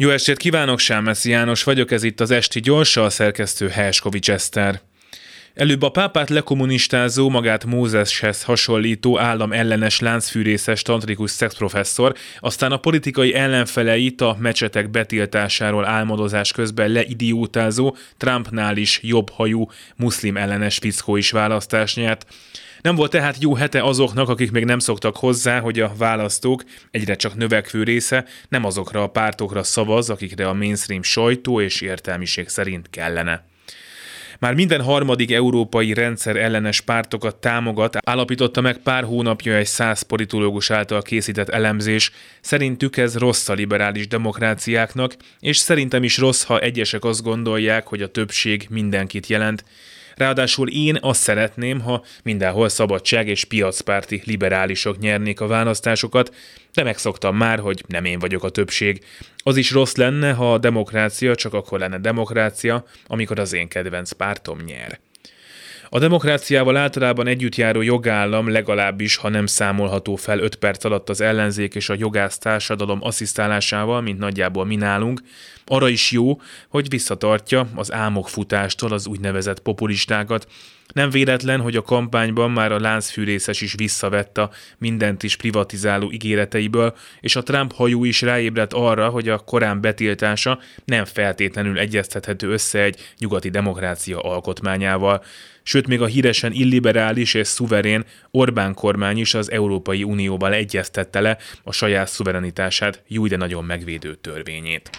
Jó estét kívánok, Sámeszi János vagyok, ez itt az Esti Gyorsa, a szerkesztő Helskovics Eszter. Előbb a pápát lekommunistázó, magát Mózeshez hasonlító állam ellenes láncfűrészes tantrikus szexprofesszor, aztán a politikai ellenfeleit a mecsetek betiltásáról álmodozás közben leidiótázó, Trumpnál is jobbhajú muszlim ellenes fickó is választás nyert. Nem volt tehát jó hete azoknak, akik még nem szoktak hozzá, hogy a választók egyre csak növekvő része nem azokra a pártokra szavaz, akikre a mainstream sajtó és értelmiség szerint kellene. Már minden harmadik európai rendszer ellenes pártokat támogat, állapította meg pár hónapja egy száz politológus által készített elemzés. Szerintük ez rossz a liberális demokráciáknak, és szerintem is rossz, ha egyesek azt gondolják, hogy a többség mindenkit jelent. Ráadásul én azt szeretném, ha mindenhol szabadság és piacpárti liberálisok nyernék a választásokat, de megszoktam már, hogy nem én vagyok a többség. Az is rossz lenne, ha a demokrácia csak akkor lenne demokrácia, amikor az én kedvenc pártom nyer. A demokráciával általában együtt járó jogállam legalábbis, ha nem számolható fel 5 perc alatt az ellenzék és a jogász társadalom asszisztálásával, mint nagyjából mi nálunk, arra is jó, hogy visszatartja az álmokfutástól az úgynevezett populistákat. Nem véletlen, hogy a kampányban már a láncfűrészes is visszavette mindent is privatizáló ígéreteiből, és a Trump hajó is ráébredt arra, hogy a korán betiltása nem feltétlenül egyeztethető össze egy nyugati demokrácia alkotmányával. Sőt, még a híresen illiberális és szuverén Orbán kormány is az Európai Unióval egyeztette le a saját szuverenitását, jó de nagyon megvédő törvényét.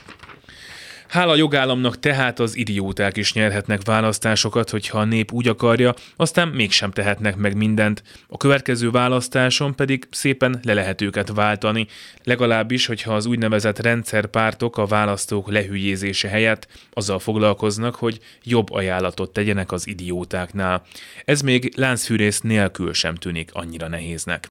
Hála jogállamnak tehát az idióták is nyerhetnek választásokat, hogyha a nép úgy akarja, aztán mégsem tehetnek meg mindent. A következő választáson pedig szépen le lehet őket váltani, legalábbis, hogyha az úgynevezett rendszerpártok a választók lehülyézése helyett azzal foglalkoznak, hogy jobb ajánlatot tegyenek az idiótáknál. Ez még láncfűrész nélkül sem tűnik annyira nehéznek.